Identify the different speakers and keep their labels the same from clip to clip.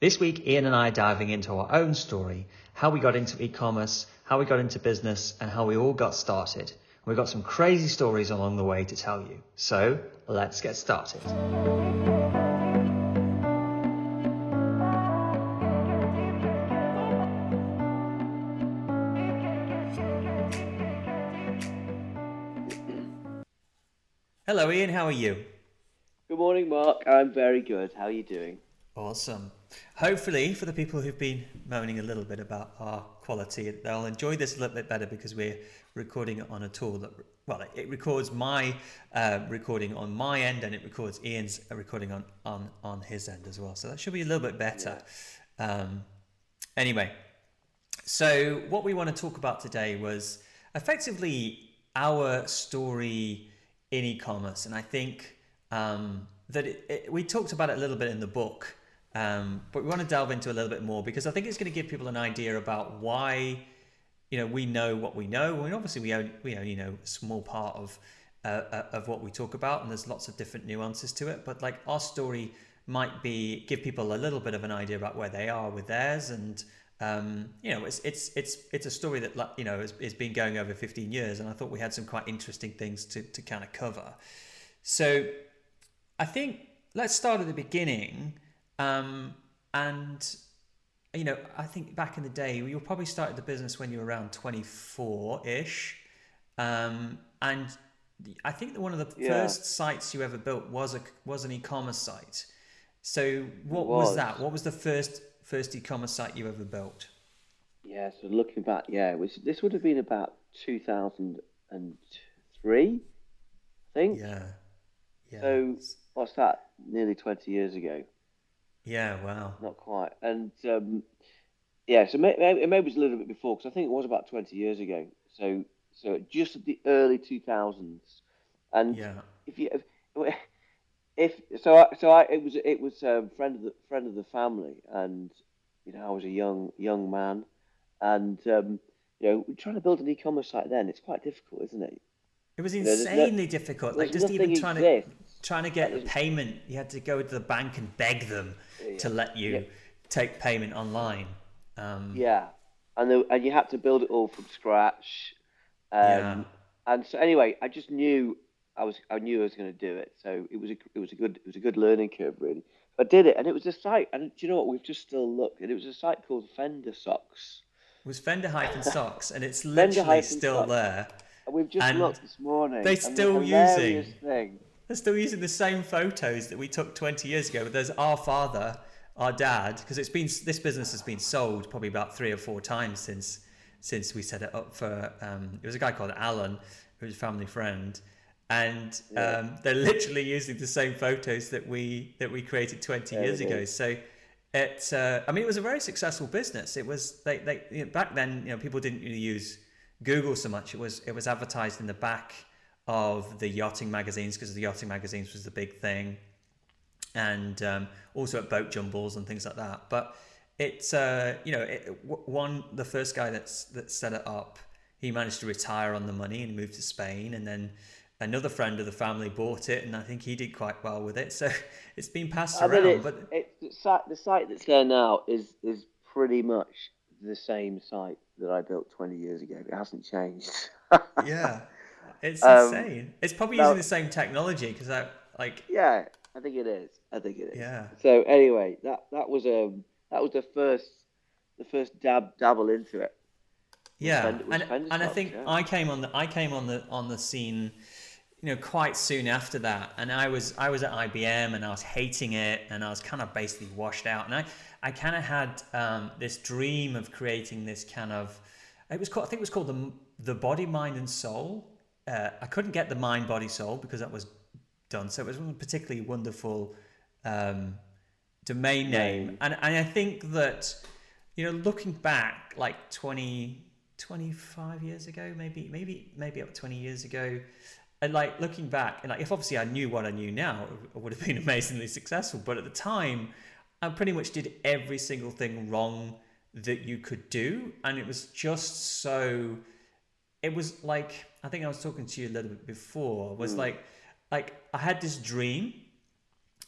Speaker 1: This week, Ian and I are diving into our own story, how we got into e-commerce, how we got into business, and how we all got started. We've got some crazy stories along the way to tell you. So let's get started. Hello, Ian. How are you?
Speaker 2: Good morning, Mark. I'm very good. How are you doing?
Speaker 1: Awesome. Hopefully, for the people who've been moaning a little bit about our quality, they'll enjoy this a little bit better because we're recording it on a tool that, well, it records my uh, recording on my end and it records Ian's recording on, on, on his end as well. So that should be a little bit better. Yeah. Um, anyway, so what we want to talk about today was effectively our story in e commerce. And I think um, that it, it, we talked about it a little bit in the book. Um, but we want to delve into a little bit more because I think it's going to give people an idea about why, you know, we know what we know. I mean, obviously we only, we only know a small part of uh, uh, of what we talk about, and there's lots of different nuances to it. But like our story might be give people a little bit of an idea about where they are with theirs, and um, you know, it's it's it's it's a story that you know has, been going over 15 years, and I thought we had some quite interesting things to to kind of cover. So, I think let's start at the beginning um, and you know, I think back in the day, you probably started the business when you were around 24 ish. Um, and I think that one of the yeah. first sites you ever built was a was an e-commerce site. So what was. was. that? What was the first first e-commerce site you ever built?
Speaker 2: Yeah, so looking back, yeah, this would have been about 2003, I think.
Speaker 1: Yeah.
Speaker 2: Yeah. So what's that? Nearly 20 years ago.
Speaker 1: Yeah, wow.
Speaker 2: Not quite. And um, yeah, so maybe, maybe it was a little bit before because I think it was about 20 years ago. So so just the early 2000s. And yeah. if you if, if so, I, so I it was it was a um, friend of the friend of the family, and you know I was a young young man, and um, you know we're trying to build an e-commerce site then it's quite difficult, isn't it?
Speaker 1: It was insanely no, difficult. Like just even trying exists. to trying to get payment, you had to go to the bank and beg them yeah. to let you yeah. take payment online. Um,
Speaker 2: yeah, and the, and you had to build it all from scratch. Um, yeah. And so anyway, I just knew I was I knew I was going to do it. So it was a it was a good it was a good learning curve really. I did it, and it was a site. And do you know what? We've just still looked, and it was a site called Fender Socks.
Speaker 1: It was Fender hyphen Socks, and it's literally still socks. there.
Speaker 2: And we've just and looked this morning.
Speaker 1: They're still using. Thing. They're still using the same photos that we took 20 years ago. But there's our father, our dad, because it's been this business has been sold probably about three or four times since since we set it up for. Um, it was a guy called Alan, who was a family friend, and yeah. um, they're literally using the same photos that we that we created 20 yeah, years ago. So. It, uh, I mean, it was a very successful business. It was they, they you know, back then. You know, people didn't really use Google so much. It was it was advertised in the back of the yachting magazines because the yachting magazines was the big thing, and um, also at boat jumbles and things like that. But it's uh, you know it, one the first guy that's that set it up. He managed to retire on the money and move to Spain, and then another friend of the family bought it, and I think he did quite well with it. So it's been passed I around. But
Speaker 2: it, the site that's there now is is pretty much the same site that I built 20 years ago. It hasn't changed.
Speaker 1: yeah, it's um, insane. It's probably now, using the same technology because I like.
Speaker 2: Yeah, I think it is. I think it is.
Speaker 1: Yeah.
Speaker 2: So anyway, that that was um that was the first the first dab dabble into it.
Speaker 1: Yeah, and and I think yeah. I came on the I came on the on the scene you know quite soon after that and i was i was at ibm and i was hating it and i was kind of basically washed out and i i kind of had um, this dream of creating this kind of it was called i think it was called the the body mind and soul uh, i couldn't get the mind body soul because that was done so it was a particularly wonderful um, domain name. And, and I think that, you know, looking back like 20, 25 years ago, maybe, maybe, maybe up 20 years ago, and like looking back, and like if obviously I knew what I knew now, it would have been amazingly successful. But at the time, I pretty much did every single thing wrong that you could do, and it was just so. It was like I think I was talking to you a little bit before. Was mm. like, like I had this dream,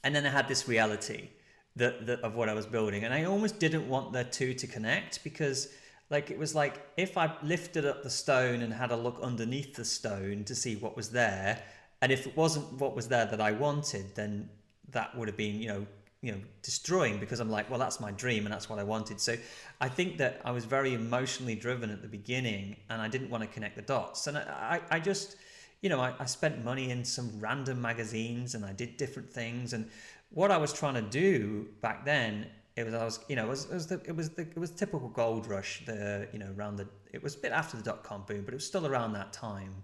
Speaker 1: and then I had this reality that, that of what I was building, and I almost didn't want the two to connect because like it was like if I lifted up the stone and had a look underneath the stone to see what was there, and if it wasn't what was there that I wanted, then that would have been you know you know destroying because I'm like well that's my dream and that's what I wanted. So I think that I was very emotionally driven at the beginning, and I didn't want to connect the dots, and I I, I just you know I, I spent money in some random magazines and I did different things. And what I was trying to do back then it was I was you know it was it was the it was the it was typical gold rush the you know around the it was a bit after the dot com boom but it was still around that time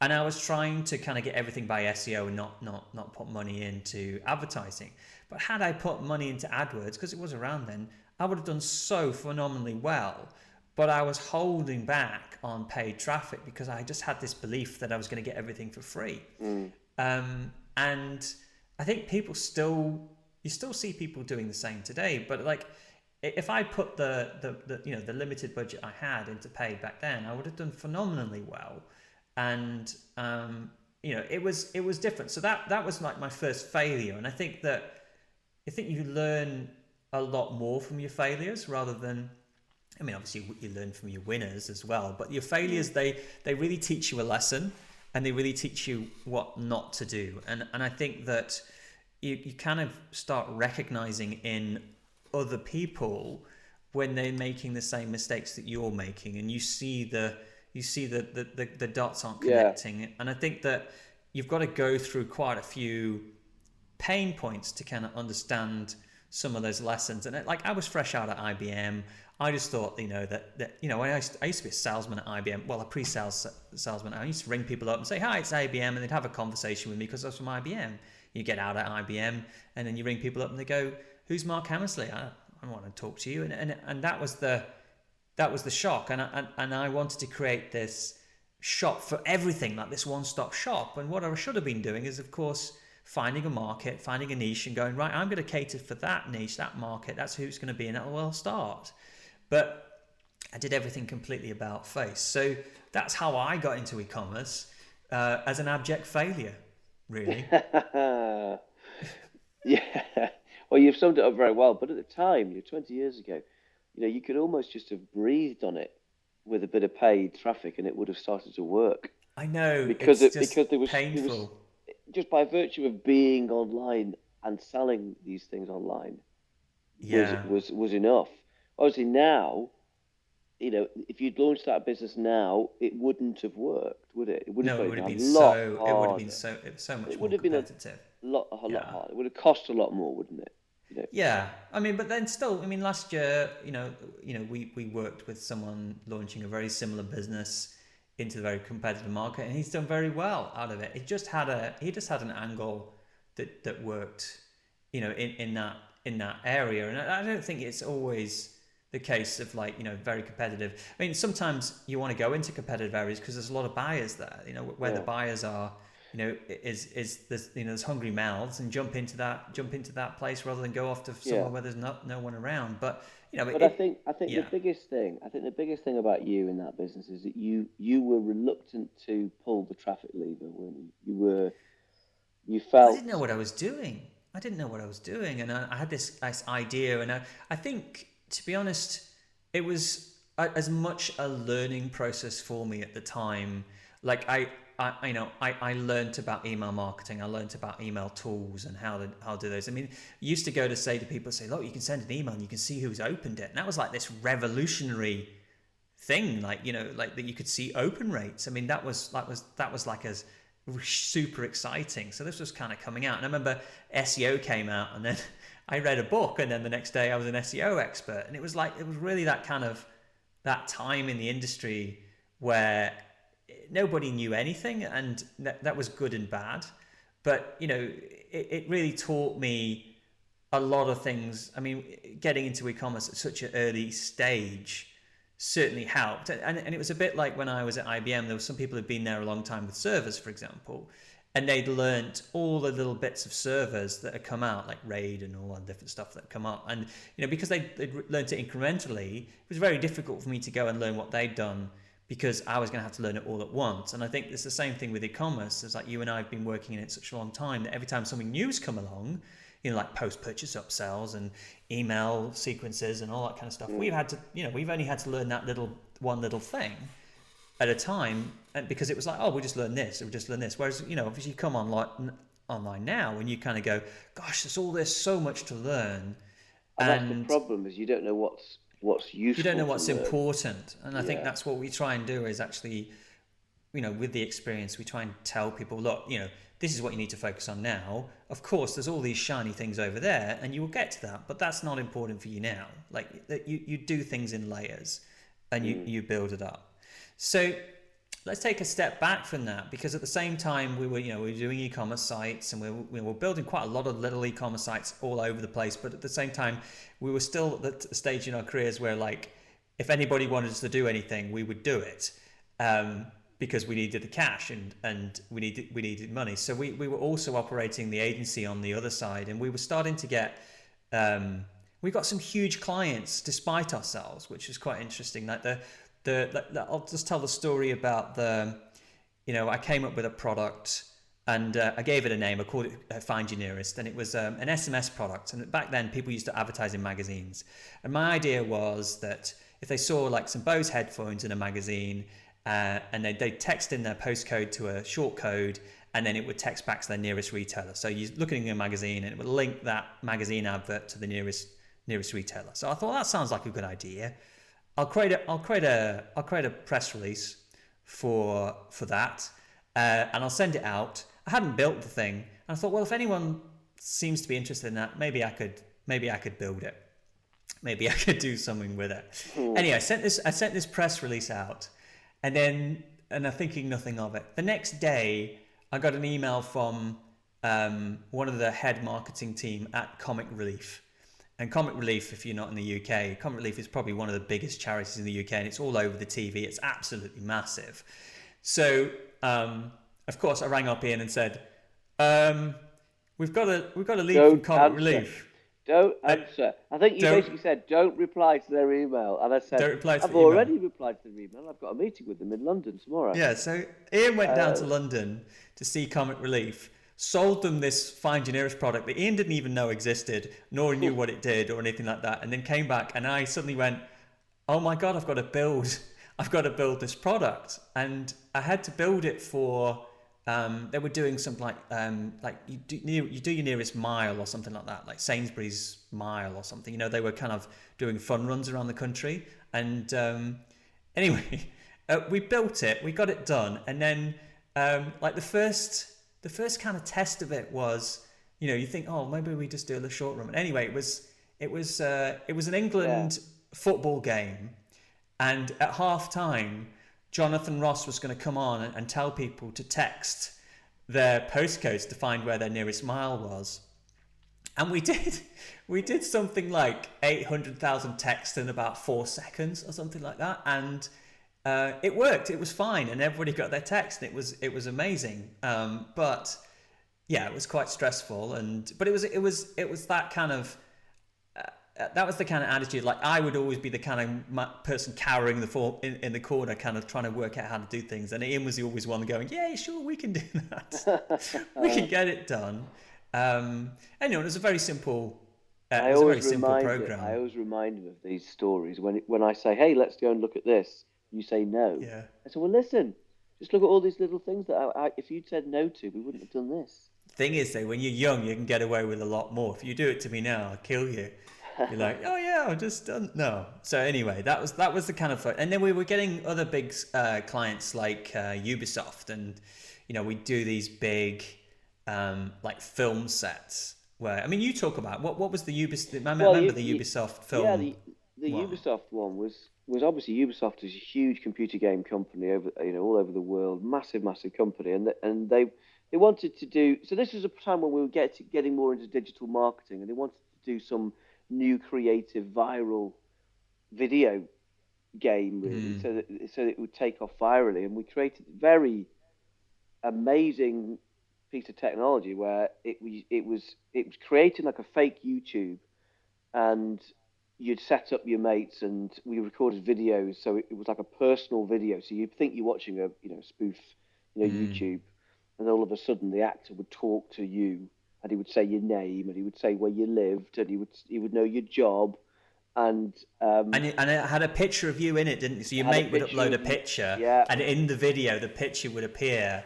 Speaker 1: and I was trying to kind of get everything by SEO and not not not put money into advertising but had I put money into AdWords because it was around then I would have done so phenomenally well but I was holding back on paid traffic because I just had this belief that I was going to get everything for free mm. um, and I think people still you still see people doing the same today. But like, if I put the, the, the you know the limited budget I had into paid back then, I would have done phenomenally well. And um, you know, it was it was different. So that that was like my first failure. And I think that I think you learn a lot more from your failures rather than I mean, obviously you learn from your winners as well, but your failures they they really teach you a lesson, and they really teach you what not to do. And and I think that you, you kind of start recognizing in other people when they're making the same mistakes that you're making and you see the you see that the, the, the, dots aren't connecting yeah. and i think that you've got to go through quite a few pain points to kind of understand some of those lessons and it, like i was fresh out at ibm i just thought you know that, that you know I used, to, I used to be a salesman at ibm well a pre-sales salesman i used to ring people up and say hi it's ibm and they'd have a conversation with me because i was from ibm you get out at IBM and then you ring people up and they go, "Who's Mark Hammersley? I, I want to talk to you." And, and and that was the that was the shock, and I, and, and I wanted to create this shop for everything, like this one-stop shop. And what I should have been doing is, of course, finding a market, finding a niche, and going right. I'm going to cater for that niche, that market. That's who it's going to be, and that will start. But I did everything completely about face. So that's how I got into e-commerce uh, as an abject failure really.
Speaker 2: yeah. Well, you've summed it up very well. But at the time, you're 20 years ago, you know, you could almost just have breathed on it with a bit of paid traffic, and it would have started to work.
Speaker 1: I know because it, because there was,
Speaker 2: painful. Was just by virtue of being online and selling these things online. Yeah. was was was enough. Obviously now you know, if you'd launched that business now, it wouldn't have worked, would it? It
Speaker 1: would have no, it would have been so. Harder. It would have been so. So much it would have been a
Speaker 2: lot, a lot yeah. harder. It would have cost a lot more, wouldn't it?
Speaker 1: Know? Yeah, I mean, but then still, I mean, last year, you know, you know, we we worked with someone launching a very similar business into the very competitive market, and he's done very well out of it. He just had a he just had an angle that that worked, you know, in in that in that area, and I, I don't think it's always the case of like you know very competitive. I mean, sometimes you want to go into competitive areas because there's a lot of buyers there. You know where yeah. the buyers are. You know, is is there's you know there's hungry mouths and jump into that jump into that place rather than go off to somewhere yeah. where there's not no one around. But you know,
Speaker 2: but
Speaker 1: it, I
Speaker 2: think I think yeah. the biggest thing I think the biggest thing about you in that business is that you you were reluctant to pull the traffic lever when you? You were you felt
Speaker 1: I didn't know what I was doing. I didn't know what I was doing, and I, I had this, this idea, and I, I think to be honest, it was as much a learning process for me at the time. Like I, I, you know, I, I learned about email marketing. I learned about email tools and how to how to do those. I mean, used to go to say to people, say, look, you can send an email and you can see who's opened it. And that was like this revolutionary thing. Like you know, like that you could see open rates. I mean, that was that was that was like as super exciting. So this was kind of coming out. And I remember SEO came out, and then I read a book and then the next day I was an SEO expert. And it was like, it was really that kind of, that time in the industry where nobody knew anything and that, that was good and bad. But, you know, it, it really taught me a lot of things. I mean, getting into e-commerce at such an early stage certainly helped. And, and it was a bit like when I was at IBM, there were some people who'd been there a long time with servers, for example, and they'd learnt all the little bits of servers that had come out, like RAID and all that different stuff that come up. And, you know, because they, they'd learnt it incrementally, it was very difficult for me to go and learn what they'd done because I was going to have to learn it all at once. And I think it's the same thing with e-commerce. It's like you and I have been working in it such a long time that every time something new's come along, you know, like post-purchase upsells and email sequences and all that kind of stuff. We've had to, you know, we've only had to learn that little one little thing at a time, and because it was like, oh, we'll just learn this, or we'll just learn this. Whereas, you know, obviously, you come online online now, and you kind of go, gosh, there's all there's so much to learn.
Speaker 2: And, and that's the problem is you don't know what's what's useful.
Speaker 1: You don't know what's important, and I yeah. think that's what we try and do is actually, you know, with the experience, we try and tell people, look, you know, this is what you need to focus on now. Of course, there's all these shiny things over there, and you will get to that, but that's not important for you now. Like you, you do things in layers, and you, mm. you build it up. So let's take a step back from that because at the same time we were you know we were doing e-commerce sites and we were, we were building quite a lot of little e-commerce sites all over the place but at the same time we were still at the stage in our careers where like if anybody wanted us to do anything we would do it um, because we needed the cash and and we needed we needed money. So we, we were also operating the agency on the other side, and we were starting to get um, we got some huge clients despite ourselves, which is quite interesting. Like the the, the I'll just tell the story about the you know I came up with a product and uh, I gave it a name. I called it uh, Find Your Nearest, and it was um, an SMS product. And back then, people used to advertise in magazines. And my idea was that if they saw like some Bose headphones in a magazine uh, and they they text in their postcode to a short code, and then it would text back to their nearest retailer. So you're looking at a magazine, and it would link that magazine advert to the nearest nearest retailer. So I thought that sounds like a good idea. I'll create a I'll create a I'll create a press release for for that, uh, and I'll send it out. I hadn't built the thing, and I thought, well, if anyone seems to be interested in that, maybe I could maybe I could build it. Maybe I could do something with it. Ooh. Anyway, I sent this I sent this press release out, and then, and I'm thinking nothing of it. The next day, I got an email from um, one of the head marketing team at Comic Relief. And Comic Relief, if you're not in the UK, Comic Relief is probably one of the biggest charities in the UK, and it's all over the TV. It's absolutely massive. So, um, of course, I rang up Ian and said, um, "We've got to, we've got to leave Don't Comic answer. Relief."
Speaker 2: Don't answer. I think you basically said, don't reply to their email. And I said, don't reply to I've already email. replied to their email. I've got a meeting with them in London tomorrow.
Speaker 1: Yeah, so Ian went uh, down to uh, London to see Comic Relief, sold them this Find Your Nearest product that Ian didn't even know existed, nor knew what it did or anything like that, and then came back and I suddenly went, oh my God, I've got to build, I've got to build this product. And I had to build it for um, they were doing something like um, like you do, you do your nearest mile or something like that, like Sainsbury's mile or something. You know, they were kind of doing fun runs around the country. And um, anyway, uh, we built it, we got it done, and then um, like the first the first kind of test of it was, you know, you think, oh, maybe we just do a short run. Anyway, it was it was uh, it was an England yeah. football game, and at half time Jonathan Ross was going to come on and, and tell people to text their postcodes to find where their nearest mile was. And we did. We did something like 800,000 texts in about four seconds or something like that. And uh, it worked. It was fine. And everybody got their text. And it was, it was amazing. Um, but yeah, it was quite stressful. And, but it was, it was, it was that kind of, uh, that was the kind of attitude. Like I would always be the kind of person cowering the for, in, in, the corner, kind of trying to work out how to do things. And Ian was the always one going, "Yeah, sure, we can do that. we can get it done." Um, know, it was a very simple. Uh, I always remind program.
Speaker 2: I always remind him of these stories when when I say, "Hey, let's go and look at this." You say no.
Speaker 1: Yeah.
Speaker 2: I said, "Well, listen, just look at all these little things that I, I, if you'd said no to, we wouldn't have done this."
Speaker 1: Thing is, though, when you're young, you can get away with a lot more. If you do it to me now, I'll kill you. You're like, oh yeah, I've just done no. So anyway, that was that was the kind of fun. And then we were getting other big uh, clients like uh, Ubisoft, and you know we do these big um, like film sets. Where I mean, you talk about what what was the Ubisoft? I well, remember you, the Ubisoft film.
Speaker 2: Yeah, the, the. Ubisoft one was was obviously Ubisoft is a huge computer game company over you know all over the world, massive massive company, and and they they wanted to do so. This was a time when we were get, getting more into digital marketing, and they wanted to do some new creative viral video game, really, mm. so that so that it would take off virally. And we created a very amazing piece of technology where it was it was it was creating like a fake YouTube, and you'd set up your mates and we recorded videos, so it, it was like a personal video. So you'd think you're watching a you know spoof, you know mm. YouTube, and all of a sudden the actor would talk to you and he would say your name and he would say where you lived and he would he would know your job and um,
Speaker 1: and, it, and it had a picture of you in it, didn't it? So your mate would upload a picture,
Speaker 2: yeah.
Speaker 1: and in the video, the picture would appear,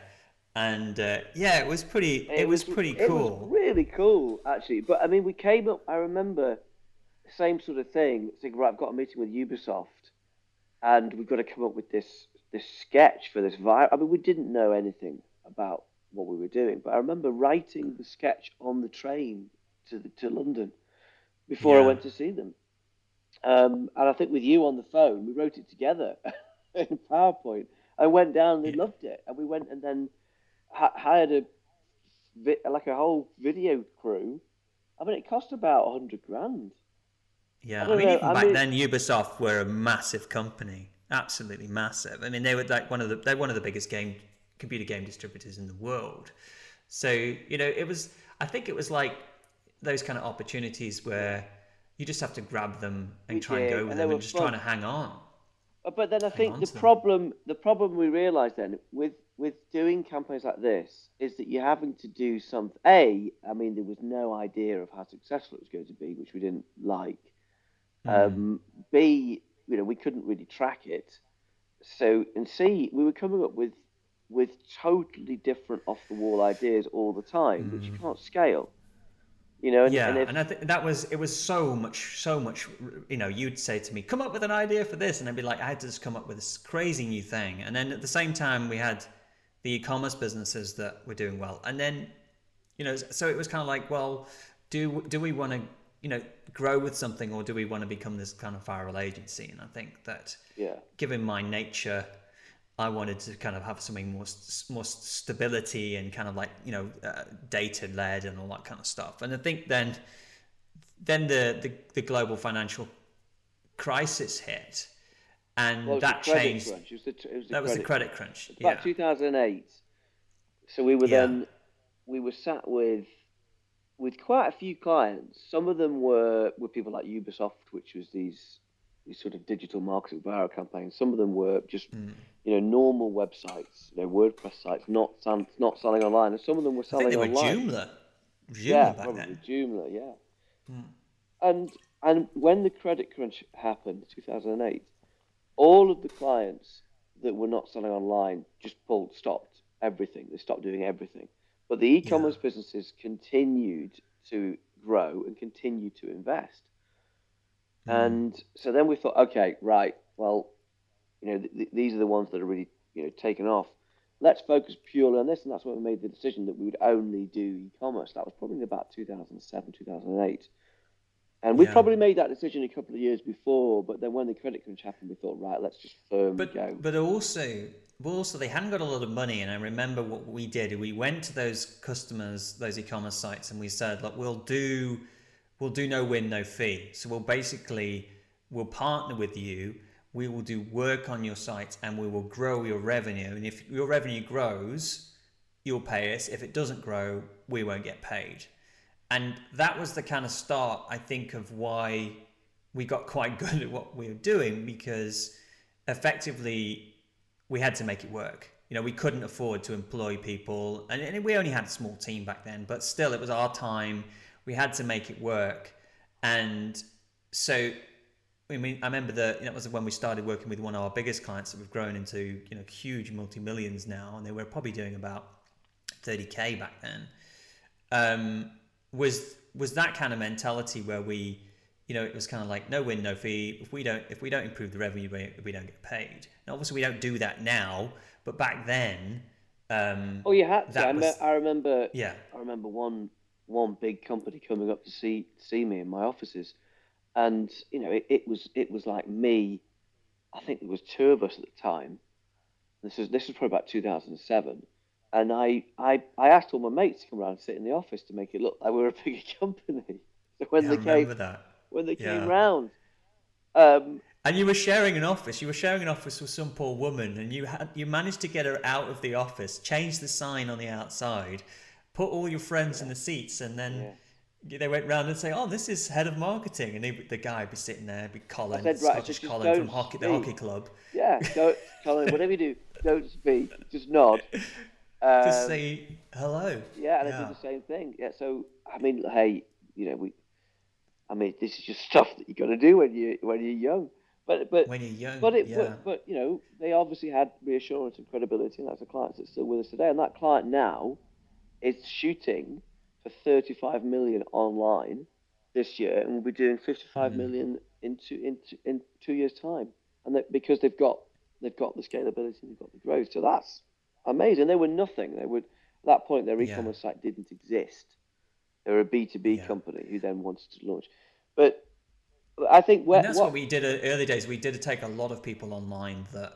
Speaker 1: and uh, yeah, it was pretty. It, it was, was, pretty cool.
Speaker 2: It was really cool, actually. But I mean, we came up. I remember same sort of thing. Right, I've got a meeting with Ubisoft, and we've got to come up with this this sketch for this virus. I mean, we didn't know anything about what we were doing, but I remember writing the sketch on the train to the, to London before yeah. I went to see them. Um, and I think with you on the phone, we wrote it together in PowerPoint. I went down and they yeah. loved it, and we went and then hired a like a whole video crew. I mean, it cost about a hundred grand.
Speaker 1: Yeah, I, I mean, know, even I back mean, then, Ubisoft were a massive company, absolutely massive. I mean, they were like one of the they're one of the biggest game computer game distributors in the world. So you know, it was. I think it was like those kind of opportunities where you just have to grab them and try and go with and them and just fun. trying to hang on.
Speaker 2: Uh, but then I think the problem, them. the problem we realised then with with doing campaigns like this is that you're having to do something. A, I mean, there was no idea of how successful it was going to be, which we didn't like. Mm. Um, B, you know, we couldn't really track it. So, and C, we were coming up with with totally different off the wall ideas all the time, mm. which you hmm. can't scale. You know,
Speaker 1: and, yeah, and, if, and I think that was it was so much, so much. You know, you'd say to me, "Come up with an idea for this," and I'd be like, "I had to just come up with this crazy new thing." And then at the same time, we had the e-commerce businesses that were doing well, and then, you know, so it was kind of like, well, do do we want to, you know, grow with something, or do we want to become this kind of viral agency? And I think that,
Speaker 2: yeah,
Speaker 1: given my nature I wanted to kind of have something more more stability and kind of like you know uh, data led and all that kind of stuff. And I think then then the the, the global financial crisis hit, and well, that changed.
Speaker 2: Crunch. Was the, was
Speaker 1: the that was the credit crunch.
Speaker 2: crunch. About yeah. 2008. So we were yeah. then we were sat with with quite a few clients. Some of them were were people like Ubisoft, which was these these sort of digital marketing viral campaigns. Some of them were just mm. you know normal websites, you know WordPress sites, not not selling online, and some of them were selling I
Speaker 1: think
Speaker 2: they were
Speaker 1: online. Joomla.
Speaker 2: Joomla yeah, probably then. Joomla, yeah. Mm. And and when the credit crunch happened, 2008, all of the clients that were not selling online just pulled, stopped everything. They stopped doing everything. But the e-commerce yeah. businesses continued to grow and continue to invest. Mm. And so then we thought, okay, right, well, you know, th- th- these are the ones that are really, you know, taken off. Let's focus purely on this, and that's when we made the decision that we would only do e-commerce. That was probably about 2007, 2008. And we yeah. probably made that decision a couple of years before, but then when the credit crunch happened, we thought, right, let's just firmly
Speaker 1: but,
Speaker 2: go.
Speaker 1: But also, also they hadn't got a lot of money, and I remember what we did. We went to those customers, those e-commerce sites, and we said, look, we'll do we'll do no win, no fee. So we'll basically we'll partner with you. We will do work on your site and we will grow your revenue. And if your revenue grows, you'll pay us. If it doesn't grow, we won't get paid. And that was the kind of start, I think, of why we got quite good at what we were doing because effectively we had to make it work. You know, we couldn't afford to employ people, and, we only had a small team back then, but still, it was our time we had to make it work. And so, I mean, I remember that that was when we started working with one of our biggest clients that we've grown into, you know, huge multi millions now, and they were probably doing about 30k back then. Um, was was that kind of mentality where we, you know, it was kind of like no win, no fee. If we don't if we don't improve the revenue, we, we don't get paid. Now, obviously, we don't do that now, but back then. Um,
Speaker 2: oh, you had to. I, was, I remember.
Speaker 1: Yeah.
Speaker 2: I remember one one big company coming up to see see me in my offices, and you know it, it was it was like me. I think there was two of us at the time. This is this was probably about 2007, and I, I I asked all my mates to come around and sit in the office to make it look like we were a bigger company. So when
Speaker 1: yeah,
Speaker 2: they came
Speaker 1: that.
Speaker 2: when they yeah. came round. Um,
Speaker 1: and you were sharing an office. You were sharing an office with some poor woman, and you had you managed to get her out of the office, change the sign on the outside, put all your friends yeah. in the seats, and then yeah. they went round and say, "Oh, this is head of marketing," and he, the guy would be sitting there, be Colin, said, right, Scottish Colin from hockey, the hockey club.
Speaker 2: Yeah, go, Colin, whatever you do, don't speak, just nod.
Speaker 1: Um, just say hello.
Speaker 2: Yeah, and yeah. I did the same thing. Yeah, so I mean, hey, you know, we. I mean, this is just stuff that you got to do when you when you're young. But but
Speaker 1: when you're young,
Speaker 2: but it
Speaker 1: yeah.
Speaker 2: but, but you know they obviously had reassurance and credibility, and that's a client that's still with us today. And that client now is shooting for 35 million online this year, and we'll be doing 55 mm. million in two in, in two years' time. And that because they've got they've got the scalability, they've got the growth. So that's amazing. They were nothing. They would at that point their e-commerce yeah. site didn't exist. They were a B2B company who then wanted to launch. But I think
Speaker 1: where, that's what, what we did in early days. We did take a lot of people online that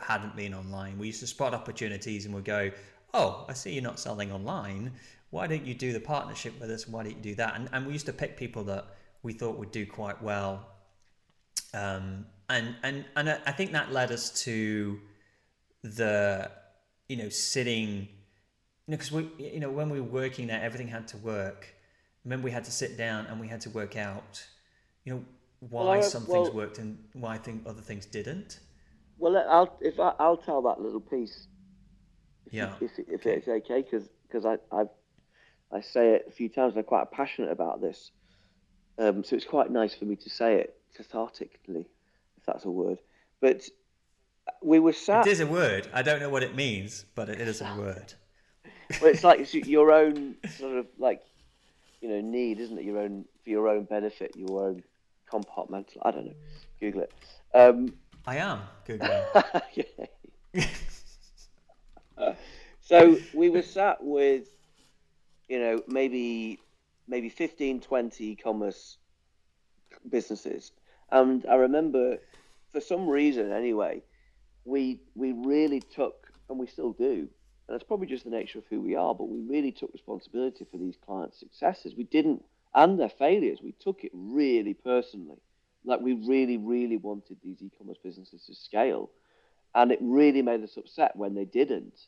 Speaker 1: hadn't been online. We used to spot opportunities and we'd go, "Oh, I see you're not selling online. Why don't you do the partnership with us? Why don't you do that?" And, and we used to pick people that we thought would do quite well. Um, and and and I think that led us to the you know sitting you know because we you know when we were working there everything had to work. Remember we had to sit down and we had to work out you know why well, some well, things worked and why think other things didn't.
Speaker 2: Well, I'll if I, will tell that little piece.
Speaker 1: If yeah.
Speaker 2: if, if okay. it's okay, because because I i I say it a few times. I'm quite passionate about this, um, so it's quite nice for me to say it cathartically, if that's a word. But we were sat.
Speaker 1: It is a word. I don't know what it means, but it is a word.
Speaker 2: well, it's like your own sort of like, you know, need, isn't it? Your own for your own benefit, your own compartmental. I don't know. Google it. Um,
Speaker 1: I am googling.
Speaker 2: so we were sat with, you know, maybe maybe 15, 20 e-commerce businesses, and I remember, for some reason anyway, we we really took, and we still do, and it's probably just the nature of who we are, but we really took responsibility for these clients' successes. We didn't and their failures, we took it really personally. Like we really, really wanted these e-commerce businesses to scale, and it really made us upset when they didn't.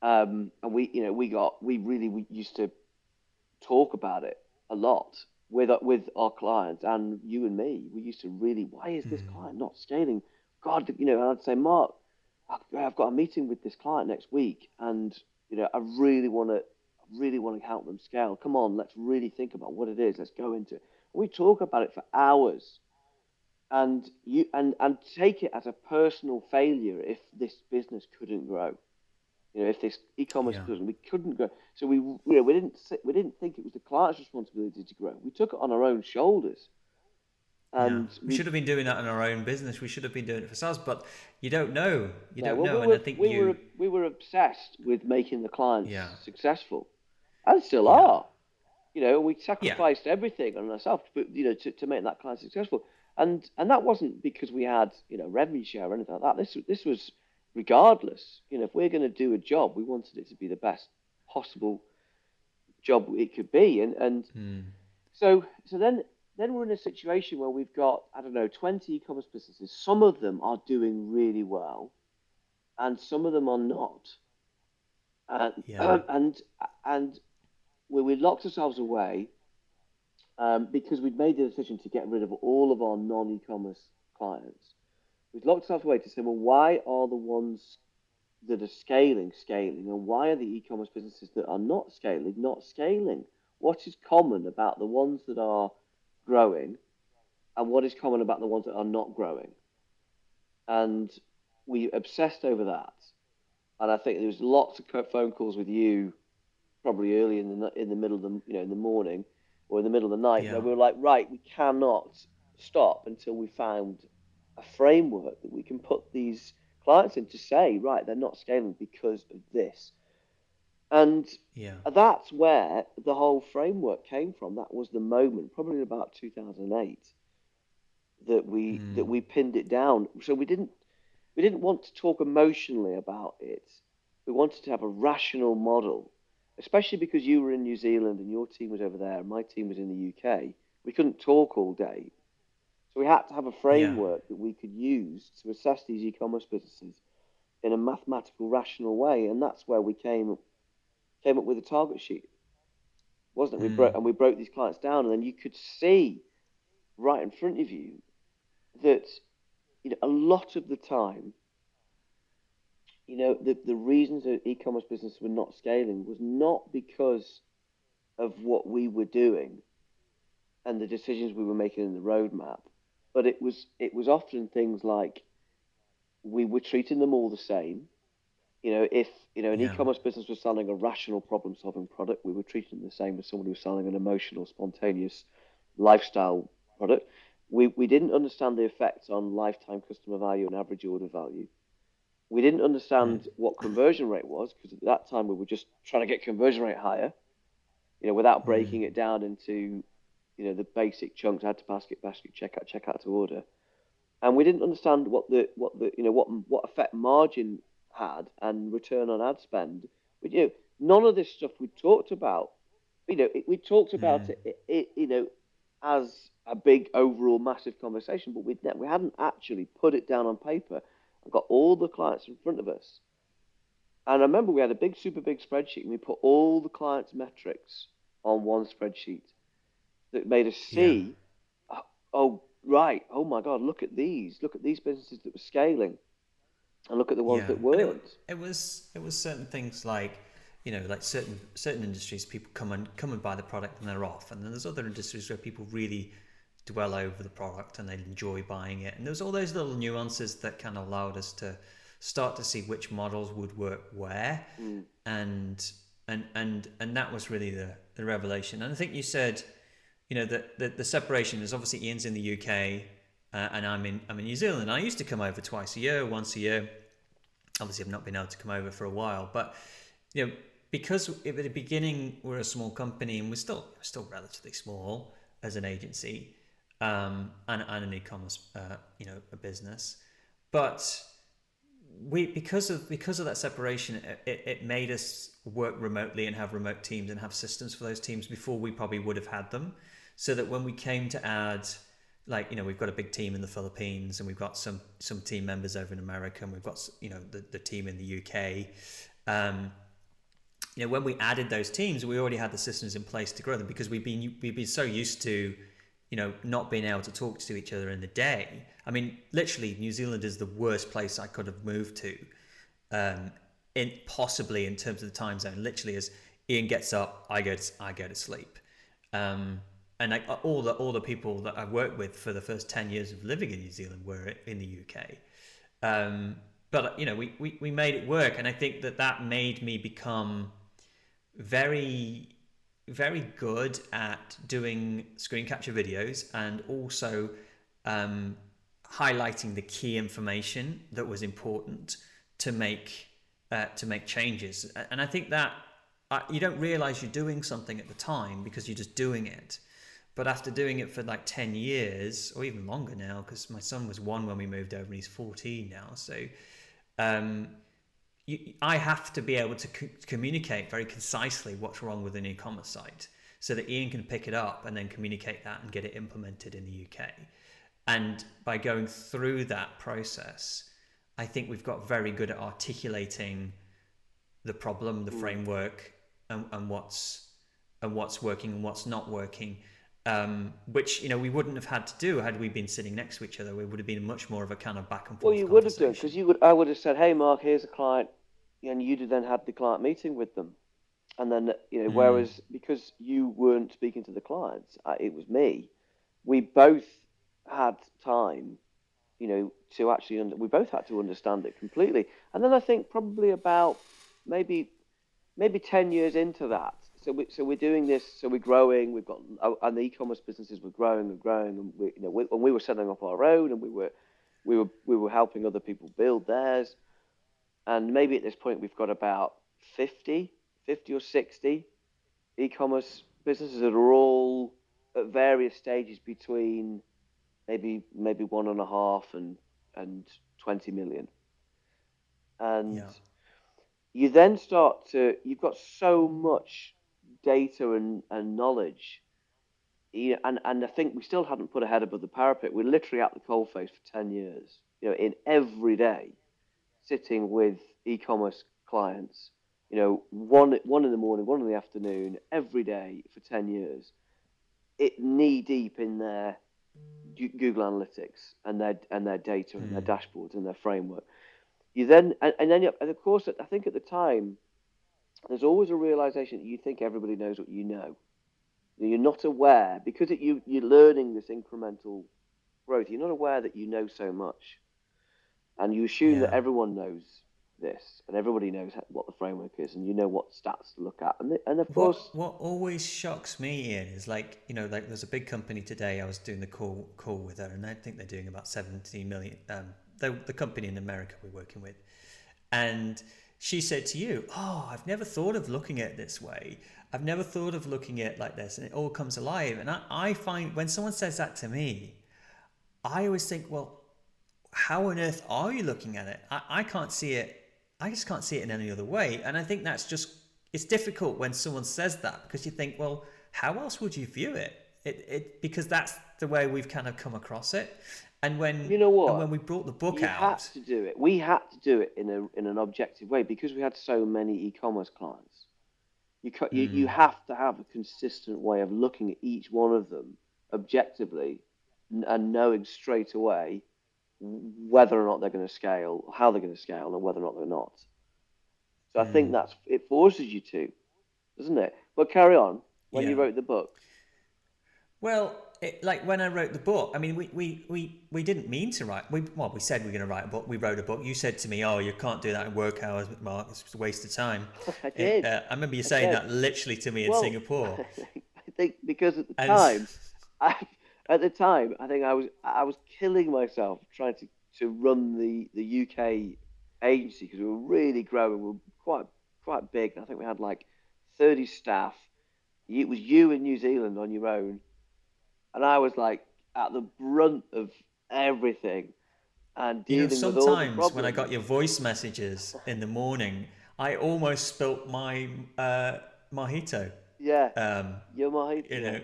Speaker 2: Um, and we, you know, we got, we really we used to talk about it a lot with with our clients and you and me. We used to really, why is this mm. client not scaling? God, you know, and I'd say, Mark, I've got a meeting with this client next week, and you know, I really want to really want to help them scale. Come on, let's really think about what it is. Let's go into it. We talk about it for hours, and you and and take it as a personal failure if this business couldn't grow. You know, if this e-commerce yeah. couldn't, we couldn't grow. So we you know, we didn't we didn't think it was the client's responsibility to grow. We took it on our own shoulders.
Speaker 1: And yeah. we, we, should have been doing that in our own business. We should have been doing it for ourselves, but you don't know. You don't well, know, we were, and I think
Speaker 2: we
Speaker 1: you...
Speaker 2: were we were obsessed with making the clients yeah. successful and still yeah. are. You know, we sacrificed everything on ourselves, to, you know, to, to make that client successful. And and that wasn't because we had you know revenue share or anything like that. This this was regardless. You know, if we're going to do a job, we wanted it to be the best possible job it could be. And and hmm. so so then then we're in a situation where we've got I don't know 20 e-commerce businesses. Some of them are doing really well, and some of them are not. And yeah. and and we, we locked ourselves away um, because we'd made the decision to get rid of all of our non-e-commerce clients. We've locked ourselves away to say, well, why are the ones that are scaling scaling, and why are the e-commerce businesses that are not scaling not scaling? What is common about the ones that are growing, and what is common about the ones that are not growing? And we obsessed over that, and I think there was lots of phone calls with you probably early in the in the middle of the you know in the morning or in the middle of the night yeah. where we were like, right, we cannot stop until we found a framework that we can put these clients in to say, right, they're not scaling because of this. And yeah. that's where the whole framework came from. That was the moment, probably about 2008, that we mm. that we pinned it down. So we didn't we didn't want to talk emotionally about it. We wanted to have a rational model especially because you were in New Zealand and your team was over there, and my team was in the UK. We couldn't talk all day, so we had to have a framework yeah. that we could use to assess these e-commerce businesses in a mathematical, rational way, and that's where we came came up with a target sheet, wasn't it? Mm. We broke and we broke these clients down, and then you could see right in front of you that you know a lot of the time you know, the, the reasons that e-commerce businesses were not scaling was not because of what we were doing and the decisions we were making in the roadmap, but it was it was often things like we were treating them all the same. You know, if you know an yeah. e-commerce business was selling a rational problem-solving product, we were treating them the same as someone who was selling an emotional, spontaneous lifestyle product. We we didn't understand the effects on lifetime customer value and average order value we didn't understand mm. what conversion rate was because at that time we were just trying to get conversion rate higher, you know, without breaking mm. it down into, you know, the basic chunks, add to basket, basket, checkout, checkout to order. And we didn't understand what the what the you know what what effect margin had and return on ad spend. But you know, none of this stuff we talked about. You know, it, we talked about mm. it, it, you know, as a big overall massive conversation, but we we hadn't actually put it down on paper I've got all the clients in front of us. And I remember we had a big, super big spreadsheet, and we put all the clients' metrics on one spreadsheet that made us see, yeah. oh, oh, right, oh my God, look at these, look at these businesses that were scaling, and look at the ones yeah. that weren't.
Speaker 1: It, it, was it was certain things like, you know, like certain certain industries, people come and come and buy the product and they're off, and then there's other industries where people really dwell over the product and they enjoy buying it. And there's all those little nuances that kind of allowed us to start to see which models would work where, mm. and and and and that was really the the revelation. And I think you said, you know, that the, the separation is obviously Ian's in the UK. Uh, and I'm in I'm in New Zealand. I used to come over twice a year, once a year. Obviously, I've not been able to come over for a while, but you know, because at the beginning we're a small company and we're still still relatively small as an agency um, and, and an e-commerce, uh, you know, a business. But we because of because of that separation, it, it made us work remotely and have remote teams and have systems for those teams before we probably would have had them. So that when we came to add, like you know, we've got a big team in the Philippines and we've got some some team members over in America and we've got you know the, the team in the UK. Um, you know, when we added those teams, we already had the systems in place to grow them because we've been we've been so used to you know, not being able to talk to each other in the day. I mean, literally, New Zealand is the worst place I could have moved to, um, in possibly in terms of the time zone. Literally, as Ian gets up, I go to, I go to sleep, um, and I, all the all the people that I've worked with for the first ten years of living in New Zealand were in the UK. Um, but you know, we, we we made it work, and I think that that made me become very very good at doing screen capture videos and also um, highlighting the key information that was important to make uh, to make changes. And I think that uh, you don't realize you're doing something at the time because you're just doing it. But after doing it for like 10 years or even longer now, because my son was one when we moved over and he's 14 now. So um, you, I have to be able to co- communicate very concisely what's wrong with an e-commerce site so that Ian can pick it up and then communicate that and get it implemented in the UK. And by going through that process, I think we've got very good at articulating the problem, the mm. framework, and, and what's and what's working and what's not working. Um, which you know we wouldn't have had to do had we been sitting next to each other. We would have been much more of a kind of back and forth.
Speaker 2: Well, you would have done because you would. I would have said, "Hey, Mark, here's a client," and you'd have then had the client meeting with them, and then you know, mm. whereas because you weren't speaking to the clients, it was me. We both had time, you know, to actually. Under, we both had to understand it completely, and then I think probably about maybe maybe ten years into that, so we, so we're doing this. So we're growing. We've got and the e-commerce businesses were growing and growing, and we, you know, we, when we were setting up our own, and we were we were we were helping other people build theirs, and maybe at this point we've got about 50, 50 or sixty e-commerce businesses that are all at various stages between maybe maybe one and a half and and twenty million, and. Yeah you then start to you've got so much data and, and knowledge you know, and, and I think we still hadn't put a head above the parapet. We're literally at the coalface for 10 years, you know, in every day, sitting with e-commerce clients, you know, one, one in the morning, one in the afternoon, every day for 10 years, it knee deep in their Google Analytics and their, and their data and mm. their hmm. dashboards and their framework. You then, and, and then, and of course, I think at the time, there's always a realization that you think everybody knows what you know you're not aware because it, you you're learning this incremental growth. You're not aware that you know so much, and you assume yeah. that everyone knows this and everybody knows what the framework is and you know what stats to look at and, and of course
Speaker 1: what always shocks me Ian is like you know like there's a big company today I was doing the call call with her and I think they're doing about 17 million um the, the company in America we're working with and she said to you oh I've never thought of looking at it this way I've never thought of looking at it like this, and it all comes alive. And I, I find when someone says that to me, I always think, well, how on earth are you looking at it? I, I can't see it. I just can't see it in any other way. And I think that's just it's difficult when someone says that because you think, well, how else would you view it? It, it because that's the way we've kind of come across it. And when
Speaker 2: you know what,
Speaker 1: when we brought the book
Speaker 2: you
Speaker 1: out,
Speaker 2: had to do it. We had to do it in a in an objective way because we had so many e-commerce clients. You, mm. you, you hmm. have to have a consistent way of looking at each one of them objectively and knowing straight away whether or not they're going to scale, how they're going to scale, and whether or not they're not. So mm. I think hmm. that's it forces you to, doesn't it? But carry on. When yeah. you wrote the book.
Speaker 1: Well, it, like when I wrote the book, I mean, we, we, we, we didn't mean to write. We well, we said we are going to write a book. We wrote a book. You said to me, "Oh, you can't do that in work hours, Mark. It's just a waste of time."
Speaker 2: I did.
Speaker 1: It, uh, I remember you saying that literally to me in Singapore.
Speaker 2: I think because at the and... time, I, at the time, I think I was I was killing myself trying to, to run the, the UK agency because we were really growing. We were quite quite big. I think we had like thirty staff. It was you in New Zealand on your own and I was like at the brunt of everything and you know,
Speaker 1: the when I got your voice messages in the morning, I almost spilt my uh, mojito.
Speaker 2: Yeah.
Speaker 1: Um,
Speaker 2: your mojito.
Speaker 1: You know.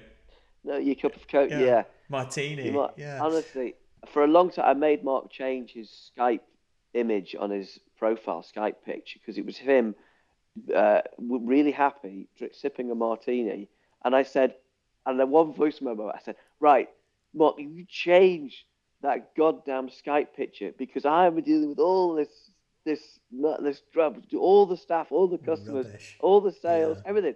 Speaker 2: No, your cup of coke. Yeah. yeah.
Speaker 1: Martini. yeah.
Speaker 2: Honestly, for a long time, I made Mark change his Skype image on his profile Skype picture because it was him uh, really happy sipping a martini, and I said, and then one voice memo, I said, right, Mark, you change that goddamn Skype picture because I'm dealing with all this, this, this trouble, all the staff, all the customers, Rubbish. all the sales, yeah. everything.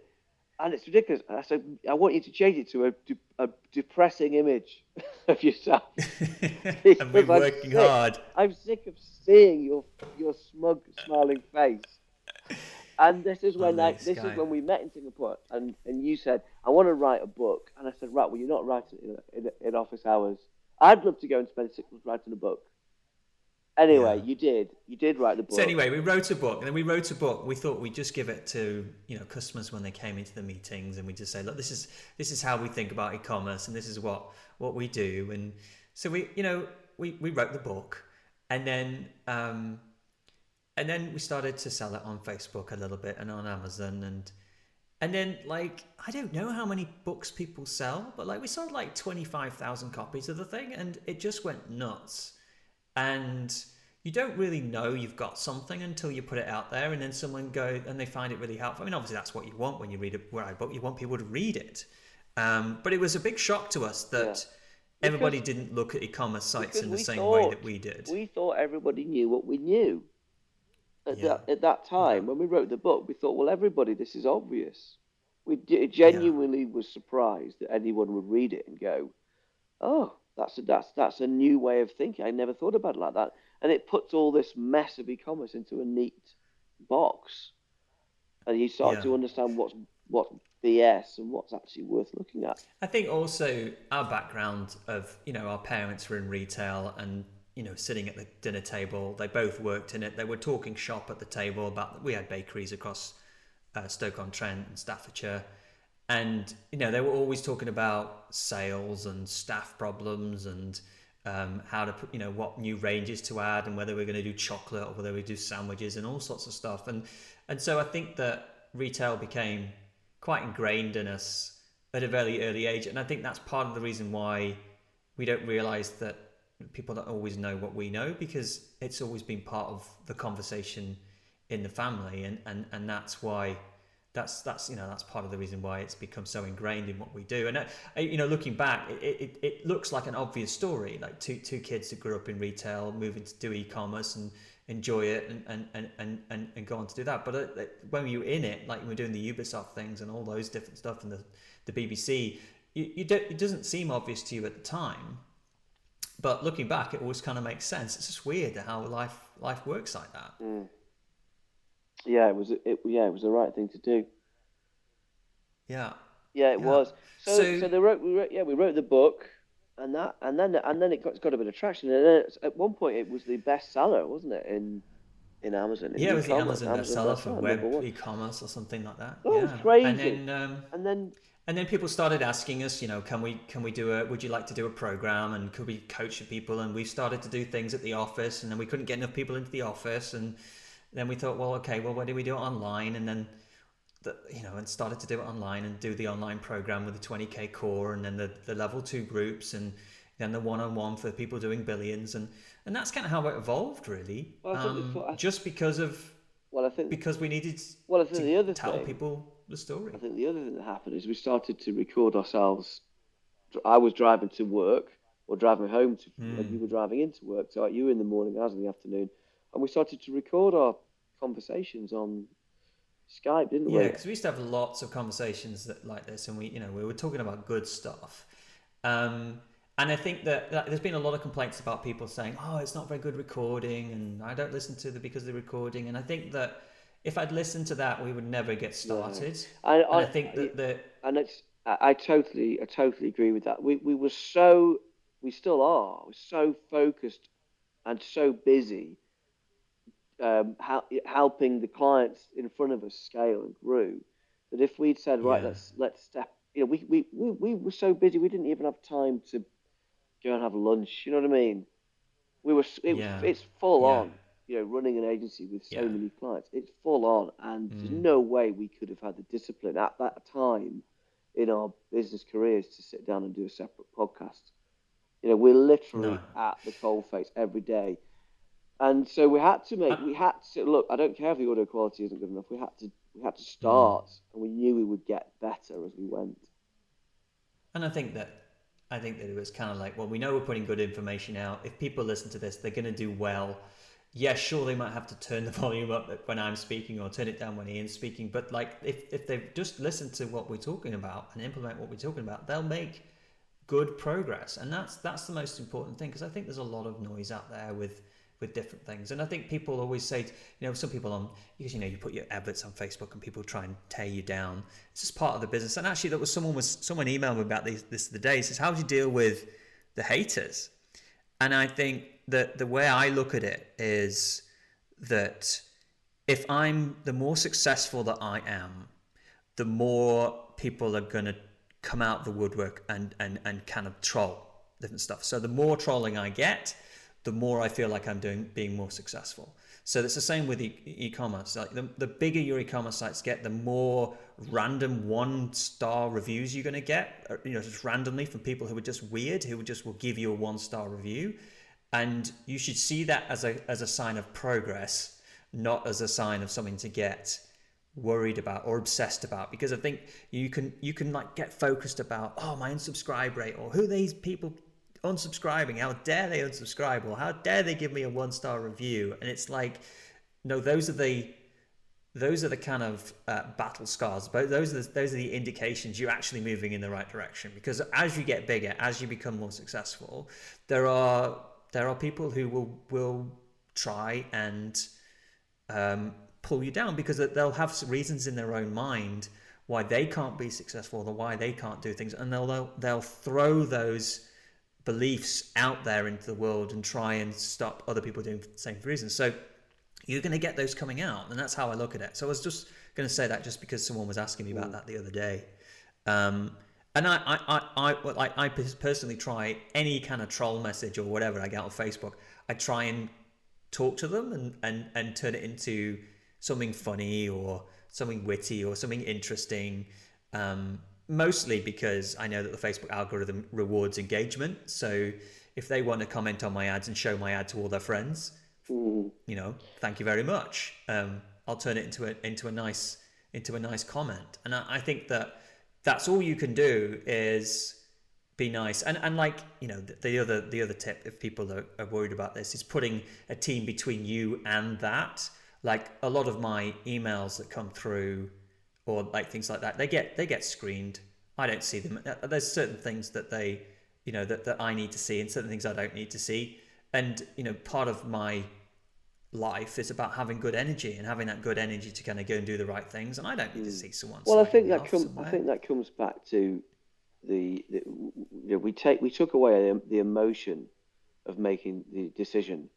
Speaker 2: And it's ridiculous. And I said, I want you to change it to a, a depressing image of yourself.
Speaker 1: and we're working
Speaker 2: sick.
Speaker 1: hard.
Speaker 2: I'm sick of seeing your your smug, smiling face. And this is when I, this guy. is when we met in Singapore, and, and you said I want to write a book, and I said, right, well, you're not writing in, in, in office hours. I'd love to go and spend six months writing a book. Anyway, yeah. you did. You did write the book.
Speaker 1: So anyway, we wrote a book, and then we wrote a book. We thought we'd just give it to you know customers when they came into the meetings, and we just say, look, this is this is how we think about e-commerce, and this is what what we do. And so we, you know, we we wrote the book, and then um, and then we started to sell it on Facebook a little bit and on Amazon and and then like I don't know how many books people sell, but like we sold like twenty five thousand copies of the thing, and it just went nuts. And you don't really know you've got something until you put it out there, and then someone go and they find it really helpful. I mean, obviously that's what you want when you read a book. You want people to read it. Um, but it was a big shock to us that. Yeah. Everybody didn't look at e-commerce sites in the same thought, way that we did.
Speaker 2: We thought everybody knew what we knew at yeah. that at that time yeah. when we wrote the book, we thought, well, everybody, this is obvious. We d- genuinely yeah. was surprised that anyone would read it and go, "Oh, that's a, that's that's a new way of thinking. I never thought about it like that." And it puts all this mess of e-commerce into a neat box, and you start to understand what's what BS and what's actually worth looking at.
Speaker 1: I think also our background of you know our parents were in retail and you know, sitting at the dinner table. They both worked in it. They were talking shop at the table about. We had bakeries across uh, Stoke on Trent and Staffordshire, and you know they were always talking about sales and staff problems and um, how to put, you know, what new ranges to add, and whether we're going to do chocolate or whether we do sandwiches and all sorts of stuff. And and so I think that retail became quite ingrained in us at a very early age, and I think that's part of the reason why we don't realize that people don't always know what we know because it's always been part of the conversation in the family, and and and that's why that's that's you know that's part of the reason why it's become so ingrained in what we do. And uh, you know looking back it, it, it looks like an obvious story like two two kids that grew up in retail moving to do e-commerce and enjoy it and and and and, and go on to do that. But uh, when you're in it like we're doing the ubisoft things and all those different stuff and the the bbc you, you don't it doesn't seem obvious to you at the time but looking back it always kind of makes sense it's just weird how life life works like that
Speaker 2: mm yeah, it was it yeah, it was the right thing to do.
Speaker 1: Yeah.
Speaker 2: Yeah, it yeah. was. So, so, so they wrote we wrote yeah we wrote the book, and that and then and then it got, got a bit of traction. And then at one point it was the bestseller, wasn't it in in Amazon? In
Speaker 1: yeah, it was the Amazon, Amazon bestseller for web e-commerce or something like that.
Speaker 2: Oh,
Speaker 1: yeah.
Speaker 2: crazy!
Speaker 1: And
Speaker 2: then um, and then
Speaker 1: and then people started asking us, you know, can we can we do a would you like to do a program and could we coach people? And we started to do things at the office, and then we couldn't get enough people into the office, and then we thought, well, okay, well, why do we do it online? And then, the, you know, and started to do it online and do the online program with the 20k core, and then the, the level two groups, and then the one-on-one for people doing billions, and and that's kind of how it evolved, really. Well, um, just because of well, I think because we needed well, I think to the other tell thing, people the story.
Speaker 2: I think the other thing that happened is we started to record ourselves. I was driving to work or driving home to, mm. and you were driving into work. So you were in the morning, I was in the afternoon, and we started to record our conversations on Skype, didn't
Speaker 1: we?
Speaker 2: Yeah,
Speaker 1: because we used to have lots of conversations that, like this, and we, you know, we were talking about good stuff. Um, and I think that, that, there's been a lot of complaints about people saying, "Oh, it's not very good recording," and I don't listen to the because of the recording. And I think that if I'd listened to that, we would never get started.
Speaker 2: And,
Speaker 1: and I, I, think that the
Speaker 2: and it's I, I totally I totally agree with that. We we were so we still are we're so focused and so busy um, helping the clients in front of us scale and grow That if we'd said, right, yeah. let's let's step, you know, we, we, we, we were so busy we didn't even have time to go and have lunch. You know what I mean? We were it, yeah. it's full yeah. on. You know, running an agency with so many clients, it's full on, and mm. there's no way we could have had the discipline at that time in our business careers to sit down and do a separate podcast. You know, we're literally no. at the coalface every day and so we had to make we had to look. I don't care if the audio quality isn't good enough. We had to we had to start, mm. and we knew we would get better as we went.
Speaker 1: And I think that I think that it was kind of like, well, we know we're putting good information out. If people listen to this, they're going to do well. Yeah, sure, they might have to turn the volume up when I'm speaking or turn it down when Ian's speaking. But like, if if they just listen to what we're talking about and implement what we're talking about, they'll make good progress. And that's that's the most important thing because I think there's a lot of noise out there with with different things. And I think people always say, you know, some people on because you know you put your adverts on Facebook and people try and tear you down. It's just part of the business. And actually, there was someone was someone emailed me about this this the day. Says, how do you deal with the haters? And I think that the way I look at it is that if I'm the more successful that I am, the more people are going to come out the woodwork and and and kind of troll different stuff. So the more trolling I get, the more I feel like I'm doing being more successful. So it's the same with e- commerce Like the, the bigger your e-commerce sites get, the more random one-star reviews you're going to get. Uh, you know, just randomly from people who are just weird, who just will give you a one-star review, and you should see that as a as a sign of progress, not as a sign of something to get worried about or obsessed about because i think you can you can like get focused about oh my unsubscribe rate or who these people unsubscribing. How dare they unsubscribe? Or how dare they give me a one star review? And it's like, no, those are the those are the kind of uh, battle scars. But those are the, those are the indications you're actually moving in the right direction. Because as you get bigger, as you become more successful, there are there are people who will will try and um, pull you down because they'll have reasons in their own mind why they can't be successful or why they can't do things, and they'll they'll, they'll throw those beliefs out there into the world and try and stop other people doing the same reasons. So you're going to get those coming out, and that's how I look at it. So I was just going to say that just because someone was asking me about that the other day. Um, And I, I, I, I, I, I personally try any kind of troll message or whatever I get on Facebook. I try and talk to them and, and, and turn it into something funny or something witty or something interesting. Um, mostly because I know that the Facebook algorithm rewards engagement. So if they want to comment on my ads and show my ad to all their friends, mm. you know, thank you very much. Um, I'll turn it into a into a nice into a nice comment. And I, I think that that's all you can do is be nice. And and like you know the, the, other the other tip if people are, are worried about this is putting a team between you and that. Like a lot of my emails that come through or like things like that they get they get screened. I don't see them. Uh, there's certain things that they you know that, that i need to see and certain things i don't need to see. And you know part of my life is about having good energy and having that good energy to kind of go and do the right things and i don't need mm. to see someone
Speaker 2: well i think that comes i think that comes back to the, the you know, we take we took away the, the emotion of making the decision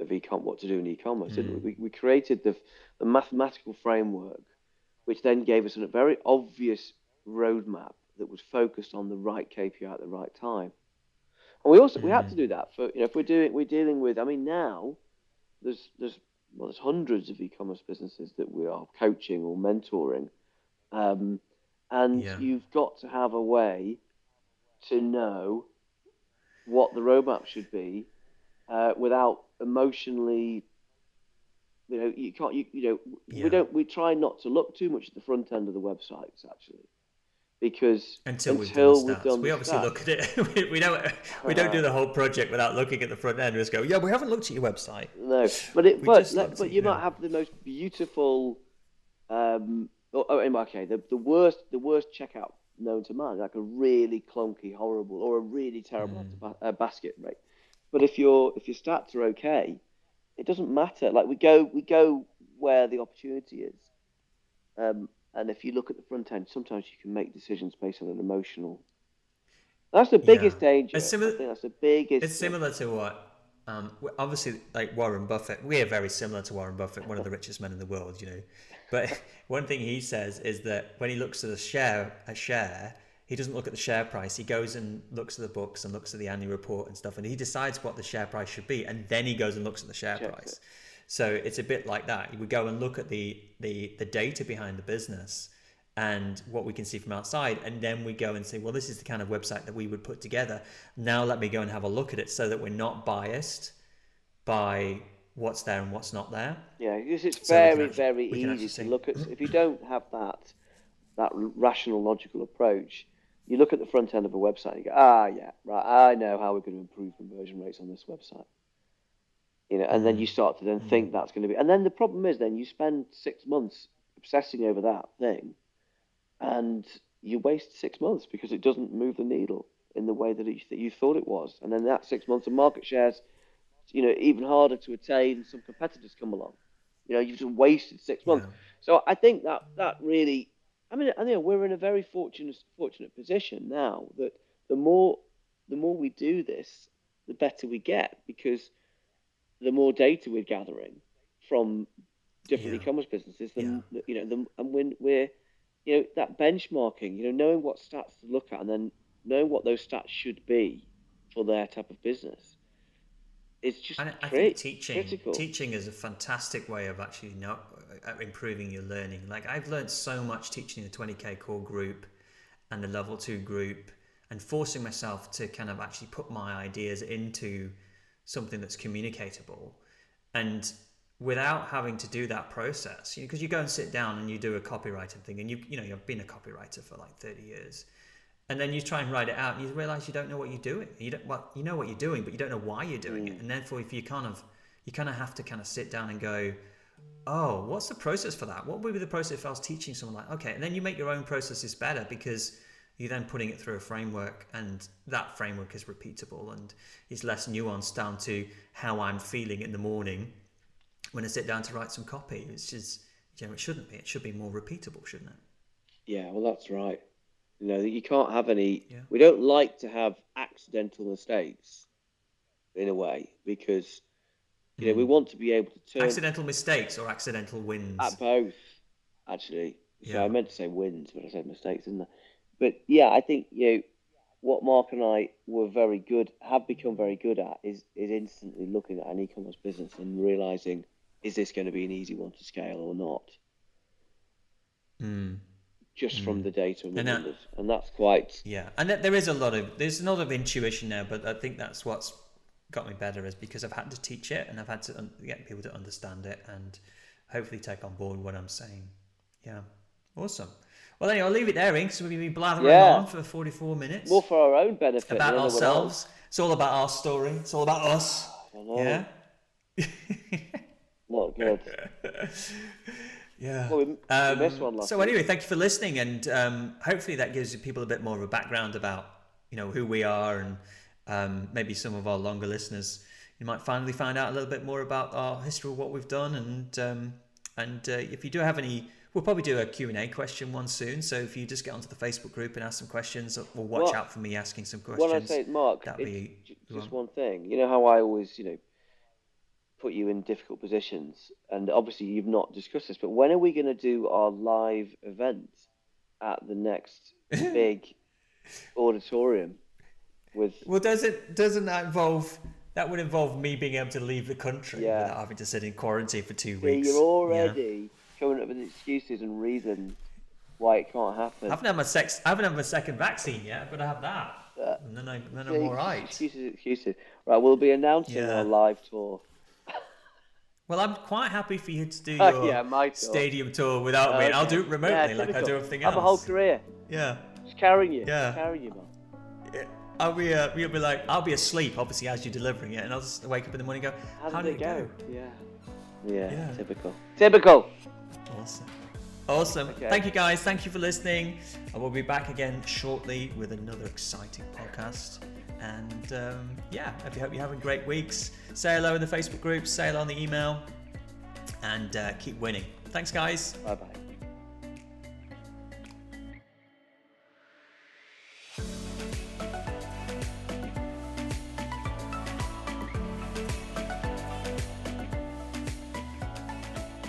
Speaker 2: of ecom what to do in e-commerce mm. we? we created the, the mathematical framework which then gave us a very obvious roadmap that was focused on the right KPI at the right time. And we also mm-hmm. we had to mm. do that for you know if we're doing we're dealing with I mean now there's there's well there's hundreds of e-commerce businesses that we are coaching or mentoring, um, and yeah. you've got to have a way to know what the roadmap should be uh, without emotionally you know, you can't. You, you know, yeah. we don't. We try not to look too much at the front end of the websites actually, because
Speaker 1: until, until we've, done, we obviously look at it. we, we, don't. We don't do the whole project without looking at the front end. We just go, yeah, we haven't looked at your website.
Speaker 2: No, but it. but but you might have the most beautiful. Um, oh, oh, okay. The the worst the worst checkout known to man, like a really clunky, horrible, or a really terrible mm. uh, basket rate. But if your if your stats are okay, it doesn't matter. Like we go we go where the opportunity is. Um, and if you look at the front end, sometimes you can make decisions based on an emotional. That's the biggest yeah. danger. It's similar, I think that's the biggest.
Speaker 1: It's similar to what, um, obviously, like Warren Buffett. We are very similar to Warren Buffett, one of the richest men in the world, you know. But one thing he says is that when he looks at a share, a share, he doesn't look at the share price. He goes and looks at the books and looks at the annual report and stuff, and he decides what the share price should be, and then he goes and looks at the share Check price. It. So it's a bit like that. We go and look at the the the data behind the business and what we can see from outside, and then we go and say, well, this is the kind of website that we would put together. Now let me go and have a look at it so that we're not biased by what's there and what's not there.
Speaker 2: Yeah, because it's so very, actually, very easy to look at. If you don't have that that rational, logical approach, you look at the front end of a website and you go, ah, yeah, right, I know how we're going to improve conversion rates on this website. You know, and then you start to then mm. think that's going to be, and then the problem is then you spend six months obsessing over that thing, and you waste six months because it doesn't move the needle in the way that, it, that you thought it was, and then that six months of market shares, you know, even harder to attain. Some competitors come along, you know, you've just wasted six months. Yeah. So I think that that really I mean, I know we're in a very fortunate fortunate position now that the more the more we do this, the better we get because the more data we're gathering from different yeah. e-commerce businesses, then yeah. you know, the, and when we're you know that benchmarking, you know, knowing what stats to look at and then knowing what those stats should be for their type of business it's just
Speaker 1: and I think teaching critical. teaching is a fantastic way of actually not uh, improving your learning. Like I've learned so much teaching the 20k core group and the level two group, and forcing myself to kind of actually put my ideas into something that's communicatable, and without having to do that process. Because you, know, you go and sit down and you do a copywriting thing, and you you know you've been a copywriter for like 30 years. And then you try and write it out and you realize you don't know what you're doing. You don't well you know what you're doing but you don't know why you're doing mm. it and therefore if you kind of you kind of have to kind of sit down and go oh what's the process for that? What would be the process if i was teaching someone? Like okay and then you make your own processes better because you're then putting it through a framework and that framework is repeatable and is less nuanced down to how i'm feeling in the morning when i sit down to write some copy it's just you know it shouldn't be it should be more repeatable shouldn't it
Speaker 2: yeah well that's right you know, you can't have any. Yeah. We don't like to have accidental mistakes, in a way, because you know we hmm. want to be able to turn
Speaker 1: accidental mistakes or accidental wins.
Speaker 2: At both, actually. So yeah. I meant to say wins, but I said mistakes, didn't I? But yeah, I think you know what Mark and I were very good, have become very good at, is is instantly looking at an e-commerce business and realizing, is this going to be an easy one to scale or not?
Speaker 1: Mm.
Speaker 2: Just mm. from the data and the and numbers, that, and that's quite
Speaker 1: yeah. And there is a lot of there's a lot of intuition there, but I think that's what's got me better is because I've had to teach it and I've had to get people to understand it and hopefully take on board what I'm saying. Yeah, awesome. Well, anyway, I'll leave it there, because we've been blathering yeah. on for 44 minutes.
Speaker 2: More for our own benefit.
Speaker 1: About ourselves. It's all about our story. It's all about us. Yeah.
Speaker 2: Not good.
Speaker 1: yeah.
Speaker 2: Well, we, um, missed one last
Speaker 1: so anyway, thank you for listening, and um, hopefully that gives people a bit more of a background about you know who we are, and um, maybe some of our longer listeners you might finally find out a little bit more about our history, of what we've done, and um, and uh, if you do have any We'll probably do a Q&A question one soon. So if you just get onto the Facebook group and ask some questions, or watch out for me asking some questions.
Speaker 2: When I say, Mark, that'd be just one thing. You know how I always, you know, put you in difficult positions, and obviously you've not discussed this, but when are we going to do our live event at the next big auditorium? With
Speaker 1: well, does it doesn't that involve? That would involve me being able to leave the country
Speaker 2: yeah.
Speaker 1: without having to sit in quarantine for two weeks.
Speaker 2: you're already. Coming up with excuses and reasons why it can't happen.
Speaker 1: I haven't had my sex. I haven't had my second vaccine yet. But I've got to have that. Uh, and then, I, then I'm all right.
Speaker 2: Excuses, excuses. Right, we'll be announcing yeah. our live tour.
Speaker 1: Well, I'm quite happy for you to do your uh, yeah, my tour. stadium tour without uh, me. Okay. I'll do it remotely yeah, like I do everything else.
Speaker 2: I have a whole career.
Speaker 1: Yeah.
Speaker 2: Just carrying you. Yeah. Just carrying you,
Speaker 1: man. I'll be, uh, you'll be like, I'll be asleep, obviously, as you're delivering it, and I'll just wake up in the morning and go, How, How did, it go?
Speaker 2: go? Yeah. Yeah. Typical. Typical.
Speaker 1: Awesome. Awesome. Okay. Thank you guys. Thank you for listening. I will be back again shortly with another exciting podcast. And um, yeah, I hope you're having great weeks. Say hello in the Facebook group, say hello on the email, and uh, keep winning. Thanks, guys.
Speaker 2: Bye bye.